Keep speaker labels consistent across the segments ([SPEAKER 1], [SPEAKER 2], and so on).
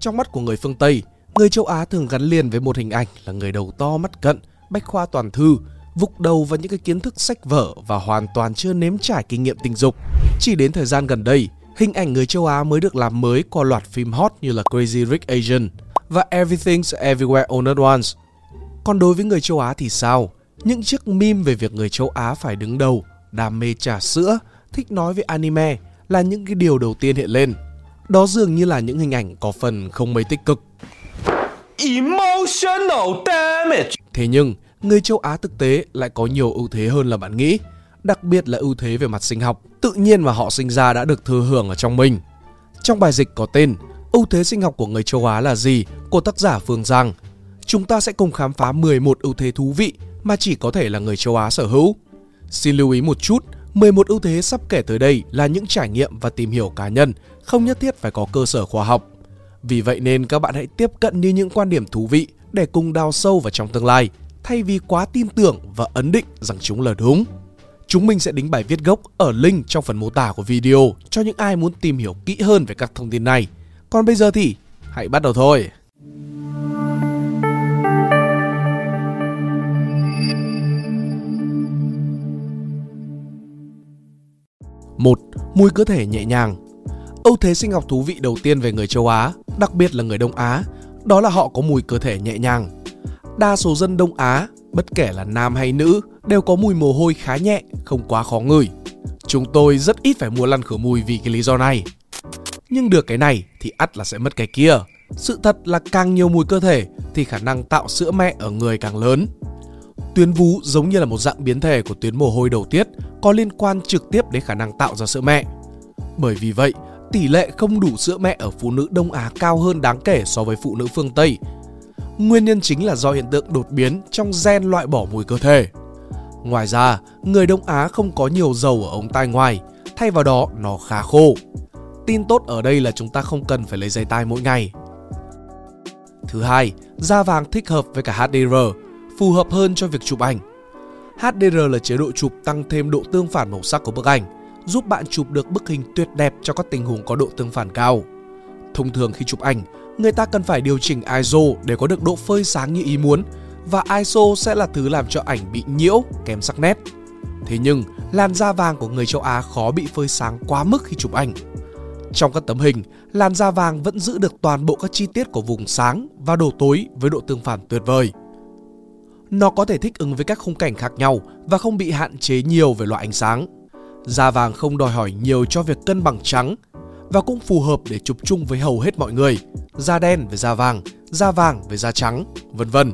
[SPEAKER 1] Trong mắt của người phương Tây, người châu Á thường gắn liền với một hình ảnh là người đầu to mắt cận, bách khoa toàn thư, vục đầu vào những cái kiến thức sách vở và hoàn toàn chưa nếm trải kinh nghiệm tình dục. Chỉ đến thời gian gần đây, hình ảnh người châu Á mới được làm mới qua loạt phim hot như là Crazy Rich Asian và Everything's Everywhere All at Once. Còn đối với người châu Á thì sao? Những chiếc meme về việc người châu Á phải đứng đầu, đam mê trà sữa, thích nói về anime là những cái điều đầu tiên hiện lên. Đó dường như là những hình ảnh có phần không mấy tích cực. Emotional damage. Thế nhưng, người châu Á thực tế lại có nhiều ưu thế hơn là bạn nghĩ, đặc biệt là ưu thế về mặt sinh học, tự nhiên mà họ sinh ra đã được thừa hưởng ở trong mình. Trong bài dịch có tên Ưu thế sinh học của người châu Á là gì của tác giả Phương Giang, chúng ta sẽ cùng khám phá 11 ưu thế thú vị mà chỉ có thể là người châu Á sở hữu. Xin lưu ý một chút, 11 ưu thế sắp kể tới đây là những trải nghiệm và tìm hiểu cá nhân, không nhất thiết phải có cơ sở khoa học. Vì vậy nên các bạn hãy tiếp cận như những quan điểm thú vị để cùng đào sâu vào trong tương lai, thay vì quá tin tưởng và ấn định rằng chúng là đúng. Chúng mình sẽ đính bài viết gốc ở link trong phần mô tả của video cho những ai muốn tìm hiểu kỹ hơn về các thông tin này. Còn bây giờ thì hãy bắt đầu thôi. một Mùi cơ thể nhẹ nhàng Ưu thế sinh học thú vị đầu tiên về người châu Á, đặc biệt là người Đông Á, đó là họ có mùi cơ thể nhẹ nhàng. Đa số dân Đông Á, bất kể là nam hay nữ, đều có mùi mồ hôi khá nhẹ, không quá khó ngửi. Chúng tôi rất ít phải mua lăn khử mùi vì cái lý do này. Nhưng được cái này thì ắt là sẽ mất cái kia. Sự thật là càng nhiều mùi cơ thể thì khả năng tạo sữa mẹ ở người càng lớn. Tuyến vú giống như là một dạng biến thể của tuyến mồ hôi đầu tiết có liên quan trực tiếp đến khả năng tạo ra sữa mẹ. Bởi vì vậy, tỷ lệ không đủ sữa mẹ ở phụ nữ Đông Á cao hơn đáng kể so với phụ nữ phương Tây. Nguyên nhân chính là do hiện tượng đột biến trong gen loại bỏ mùi cơ thể. Ngoài ra, người Đông Á không có nhiều dầu ở ống tai ngoài, thay vào đó nó khá khô. Tin tốt ở đây là chúng ta không cần phải lấy giấy tai mỗi ngày. Thứ hai, da vàng thích hợp với cả HDR, phù hợp hơn cho việc chụp ảnh. HDR là chế độ chụp tăng thêm độ tương phản màu sắc của bức ảnh, giúp bạn chụp được bức hình tuyệt đẹp cho các tình huống có độ tương phản cao. Thông thường khi chụp ảnh, người ta cần phải điều chỉnh ISO để có được độ phơi sáng như ý muốn và ISO sẽ là thứ làm cho ảnh bị nhiễu, kém sắc nét. Thế nhưng, làn da vàng của người châu Á khó bị phơi sáng quá mức khi chụp ảnh. Trong các tấm hình, làn da vàng vẫn giữ được toàn bộ các chi tiết của vùng sáng và đổ tối với độ tương phản tuyệt vời. Nó có thể thích ứng với các khung cảnh khác nhau và không bị hạn chế nhiều về loại ánh sáng. Da vàng không đòi hỏi nhiều cho việc cân bằng trắng và cũng phù hợp để chụp chung với hầu hết mọi người. Da đen với da vàng, da vàng với da trắng, vân vân.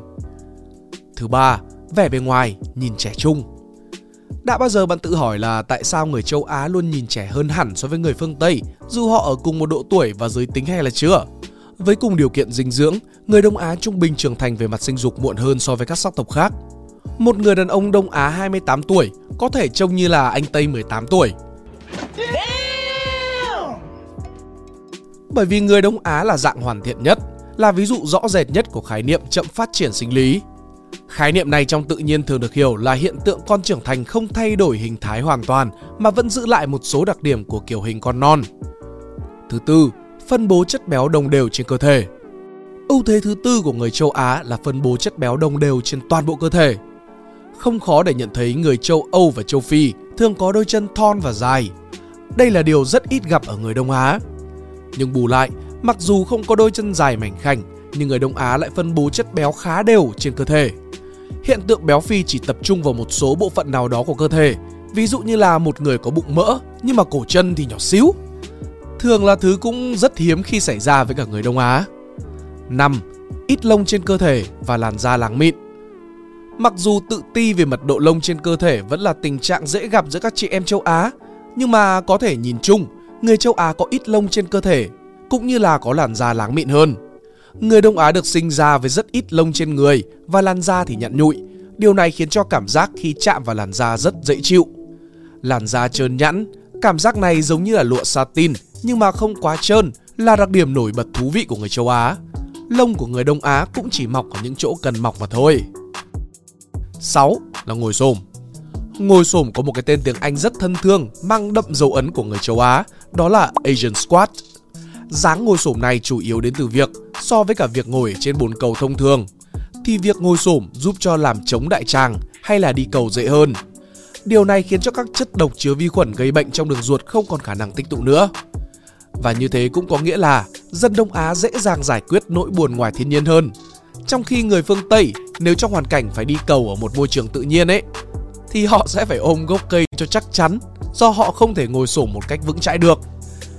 [SPEAKER 1] Thứ ba, vẻ bề ngoài nhìn trẻ trung. Đã bao giờ bạn tự hỏi là tại sao người châu Á luôn nhìn trẻ hơn hẳn so với người phương Tây, dù họ ở cùng một độ tuổi và giới tính hay là chưa? Với cùng điều kiện dinh dưỡng, người Đông Á trung bình trưởng thành về mặt sinh dục muộn hơn so với các sắc tộc khác. Một người đàn ông Đông Á 28 tuổi có thể trông như là anh Tây 18 tuổi. Bởi vì người Đông Á là dạng hoàn thiện nhất, là ví dụ rõ rệt nhất của khái niệm chậm phát triển sinh lý. Khái niệm này trong tự nhiên thường được hiểu là hiện tượng con trưởng thành không thay đổi hình thái hoàn toàn mà vẫn giữ lại một số đặc điểm của kiểu hình con non. Thứ tư, phân bố chất béo đồng đều trên cơ thể. Ưu thế thứ tư của người châu Á là phân bố chất béo đồng đều trên toàn bộ cơ thể. Không khó để nhận thấy người châu Âu và châu Phi thường có đôi chân thon và dài. Đây là điều rất ít gặp ở người Đông Á. Nhưng bù lại, mặc dù không có đôi chân dài mảnh khảnh, nhưng người Đông Á lại phân bố chất béo khá đều trên cơ thể. Hiện tượng béo phì chỉ tập trung vào một số bộ phận nào đó của cơ thể, ví dụ như là một người có bụng mỡ nhưng mà cổ chân thì nhỏ xíu. Thường là thứ cũng rất hiếm khi xảy ra với cả người Đông Á. 5. Ít lông trên cơ thể và làn da láng mịn. Mặc dù tự ti về mật độ lông trên cơ thể vẫn là tình trạng dễ gặp giữa các chị em châu Á, nhưng mà có thể nhìn chung, người châu Á có ít lông trên cơ thể, cũng như là có làn da láng mịn hơn. Người Đông Á được sinh ra với rất ít lông trên người và làn da thì nhặn nhụi. Điều này khiến cho cảm giác khi chạm vào làn da rất dễ chịu. Làn da trơn nhẵn, cảm giác này giống như là lụa satin nhưng mà không quá trơn là đặc điểm nổi bật thú vị của người châu Á. Lông của người Đông Á cũng chỉ mọc ở những chỗ cần mọc mà thôi. 6 là ngồi xổm. Ngồi xổm có một cái tên tiếng Anh rất thân thương, mang đậm dấu ấn của người châu Á, đó là Asian squat. dáng ngồi xổm này chủ yếu đến từ việc so với cả việc ngồi trên bồn cầu thông thường thì việc ngồi xổm giúp cho làm chống đại tràng hay là đi cầu dễ hơn. Điều này khiến cho các chất độc chứa vi khuẩn gây bệnh trong đường ruột không còn khả năng tích tụ nữa. Và như thế cũng có nghĩa là dân Đông Á dễ dàng giải quyết nỗi buồn ngoài thiên nhiên hơn. Trong khi người phương Tây nếu trong hoàn cảnh phải đi cầu ở một môi trường tự nhiên ấy thì họ sẽ phải ôm gốc cây cho chắc chắn do họ không thể ngồi xổm một cách vững chãi được.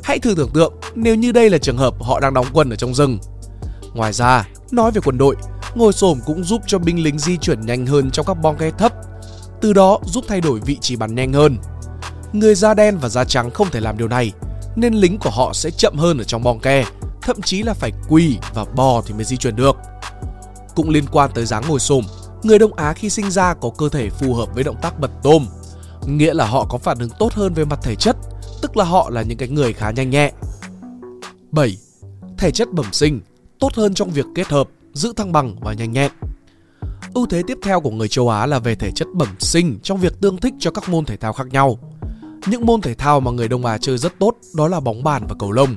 [SPEAKER 1] Hãy thử tưởng tượng nếu như đây là trường hợp họ đang đóng quân ở trong rừng. Ngoài ra, nói về quân đội, ngồi xổm cũng giúp cho binh lính di chuyển nhanh hơn trong các bong ghe thấp, từ đó giúp thay đổi vị trí bắn nhanh hơn. Người da đen và da trắng không thể làm điều này, nên lính của họ sẽ chậm hơn ở trong bong ke, thậm chí là phải quỳ và bò thì mới di chuyển được. Cũng liên quan tới dáng ngồi xổm, người Đông Á khi sinh ra có cơ thể phù hợp với động tác bật tôm, nghĩa là họ có phản ứng tốt hơn về mặt thể chất, tức là họ là những cái người khá nhanh nhẹ. 7. Thể chất bẩm sinh tốt hơn trong việc kết hợp, giữ thăng bằng và nhanh nhẹn. Ưu thế tiếp theo của người châu Á là về thể chất bẩm sinh trong việc tương thích cho các môn thể thao khác nhau. Những môn thể thao mà người Đông Á chơi rất tốt đó là bóng bàn và cầu lông.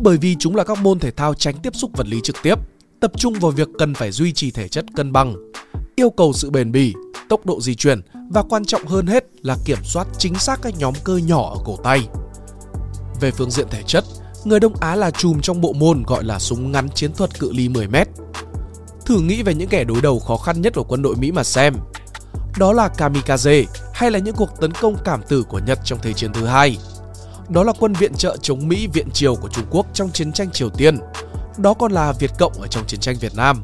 [SPEAKER 1] Bởi vì chúng là các môn thể thao tránh tiếp xúc vật lý trực tiếp, tập trung vào việc cần phải duy trì thể chất cân bằng, yêu cầu sự bền bỉ, tốc độ di chuyển và quan trọng hơn hết là kiểm soát chính xác các nhóm cơ nhỏ ở cổ tay. Về phương diện thể chất, người Đông Á là chùm trong bộ môn gọi là súng ngắn chiến thuật cự ly 10m. Thử nghĩ về những kẻ đối đầu khó khăn nhất của quân đội Mỹ mà xem. Đó là kamikaze hay là những cuộc tấn công cảm tử của Nhật trong Thế chiến thứ hai. Đó là quân viện trợ chống Mỹ viện triều của Trung Quốc trong chiến tranh Triều Tiên. Đó còn là Việt Cộng ở trong chiến tranh Việt Nam.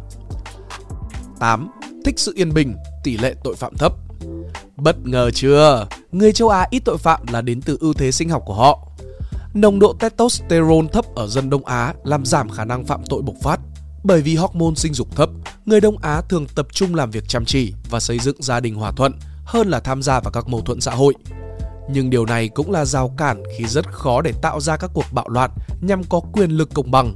[SPEAKER 1] 8. Thích sự yên bình, tỷ lệ tội phạm thấp. Bất ngờ chưa? Người châu Á ít tội phạm là đến từ ưu thế sinh học của họ. Nồng độ testosterone thấp ở dân Đông Á làm giảm khả năng phạm tội bộc phát. Bởi vì hormone sinh dục thấp, người Đông Á thường tập trung làm việc chăm chỉ và xây dựng gia đình hòa thuận hơn là tham gia vào các mâu thuẫn xã hội. Nhưng điều này cũng là rào cản khi rất khó để tạo ra các cuộc bạo loạn nhằm có quyền lực công bằng.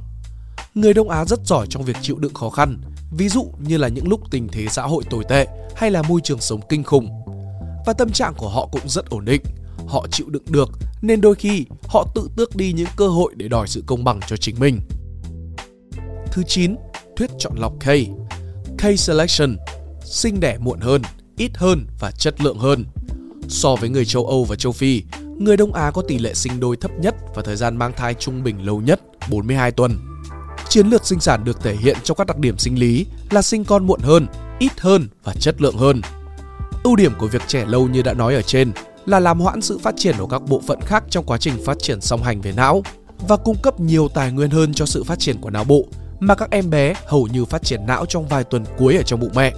[SPEAKER 1] Người Đông Á rất giỏi trong việc chịu đựng khó khăn, ví dụ như là những lúc tình thế xã hội tồi tệ hay là môi trường sống kinh khủng. Và tâm trạng của họ cũng rất ổn định, họ chịu đựng được nên đôi khi họ tự tước đi những cơ hội để đòi sự công bằng cho chính mình. Thứ 9, thuyết chọn lọc K. K selection, sinh đẻ muộn hơn, ít hơn và chất lượng hơn. So với người châu Âu và châu Phi, người Đông Á có tỷ lệ sinh đôi thấp nhất và thời gian mang thai trung bình lâu nhất 42 tuần. Chiến lược sinh sản được thể hiện trong các đặc điểm sinh lý là sinh con muộn hơn, ít hơn và chất lượng hơn. Ưu điểm của việc trẻ lâu như đã nói ở trên là làm hoãn sự phát triển của các bộ phận khác trong quá trình phát triển song hành về não và cung cấp nhiều tài nguyên hơn cho sự phát triển của não bộ mà các em bé hầu như phát triển não trong vài tuần cuối ở trong bụng mẹ.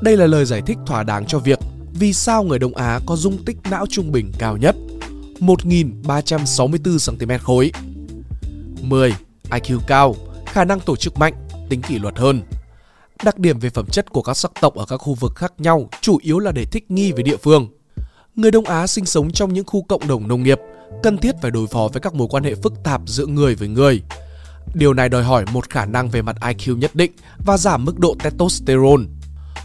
[SPEAKER 1] Đây là lời giải thích thỏa đáng cho việc vì sao người Đông Á có dung tích não trung bình cao nhất 1.364 cm khối. 10. IQ cao, khả năng tổ chức mạnh, tính kỷ luật hơn. Đặc điểm về phẩm chất của các sắc tộc ở các khu vực khác nhau chủ yếu là để thích nghi với địa phương. Người Đông Á sinh sống trong những khu cộng đồng nông nghiệp, cần thiết phải đối phó với các mối quan hệ phức tạp giữa người với người. Điều này đòi hỏi một khả năng về mặt IQ nhất định và giảm mức độ testosterone.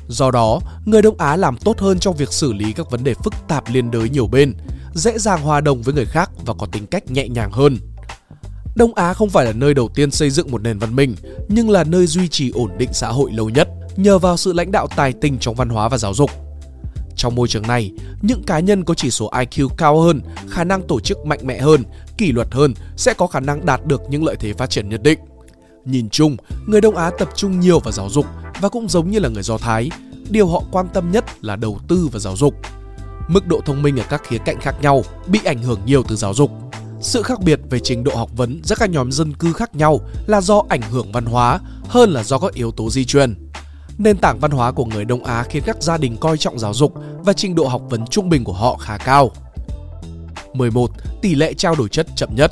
[SPEAKER 1] Do đó, người Đông Á làm tốt hơn trong việc xử lý các vấn đề phức tạp liên đới nhiều bên, dễ dàng hòa đồng với người khác và có tính cách nhẹ nhàng hơn. Đông Á không phải là nơi đầu tiên xây dựng một nền văn minh, nhưng là nơi duy trì ổn định xã hội lâu nhất nhờ vào sự lãnh đạo tài tình trong văn hóa và giáo dục. Trong môi trường này, những cá nhân có chỉ số IQ cao hơn, khả năng tổ chức mạnh mẽ hơn, kỷ luật hơn sẽ có khả năng đạt được những lợi thế phát triển nhất định. Nhìn chung, người Đông Á tập trung nhiều vào giáo dục và cũng giống như là người Do Thái, điều họ quan tâm nhất là đầu tư vào giáo dục. Mức độ thông minh ở các khía cạnh khác nhau bị ảnh hưởng nhiều từ giáo dục. Sự khác biệt về trình độ học vấn giữa các nhóm dân cư khác nhau là do ảnh hưởng văn hóa hơn là do các yếu tố di truyền. Nền tảng văn hóa của người Đông Á khiến các gia đình coi trọng giáo dục và trình độ học vấn trung bình của họ khá cao. 11. Tỷ lệ trao đổi chất chậm nhất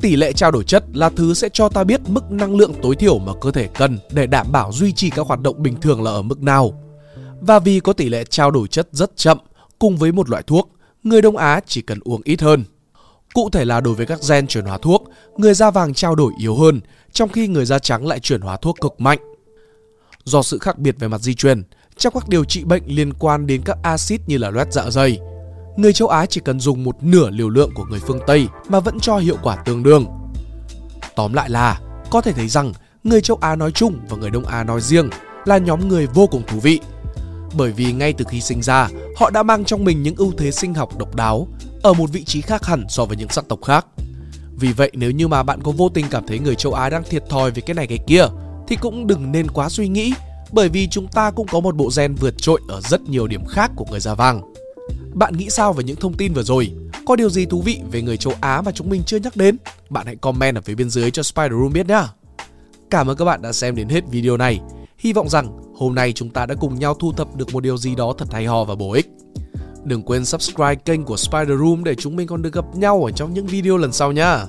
[SPEAKER 1] Tỷ lệ trao đổi chất là thứ sẽ cho ta biết mức năng lượng tối thiểu mà cơ thể cần để đảm bảo duy trì các hoạt động bình thường là ở mức nào. Và vì có tỷ lệ trao đổi chất rất chậm, cùng với một loại thuốc, người Đông Á chỉ cần uống ít hơn. Cụ thể là đối với các gen chuyển hóa thuốc, người da vàng trao đổi yếu hơn, trong khi người da trắng lại chuyển hóa thuốc cực mạnh. Do sự khác biệt về mặt di truyền, trong các điều trị bệnh liên quan đến các axit như là loét dạ dày, người châu Á chỉ cần dùng một nửa liều lượng của người phương Tây mà vẫn cho hiệu quả tương đương. Tóm lại là, có thể thấy rằng người châu Á nói chung và người Đông Á nói riêng là nhóm người vô cùng thú vị. Bởi vì ngay từ khi sinh ra, họ đã mang trong mình những ưu thế sinh học độc đáo ở một vị trí khác hẳn so với những sắc tộc khác. Vì vậy, nếu như mà bạn có vô tình cảm thấy người châu Á đang thiệt thòi về cái này cái kia, thì cũng đừng nên quá suy nghĩ, bởi vì chúng ta cũng có một bộ gen vượt trội ở rất nhiều điểm khác của người da vàng. Bạn nghĩ sao về những thông tin vừa rồi? Có điều gì thú vị về người châu Á mà chúng mình chưa nhắc đến? Bạn hãy comment ở phía bên dưới cho Spider Room biết nhé. Cảm ơn các bạn đã xem đến hết video này. Hy vọng rằng hôm nay chúng ta đã cùng nhau thu thập được một điều gì đó thật hay ho và bổ ích. Đừng quên subscribe kênh của Spider Room để chúng mình còn được gặp nhau ở trong những video lần sau nhá.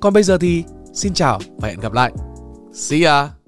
[SPEAKER 1] Còn bây giờ thì, xin chào và hẹn gặp lại. See ya!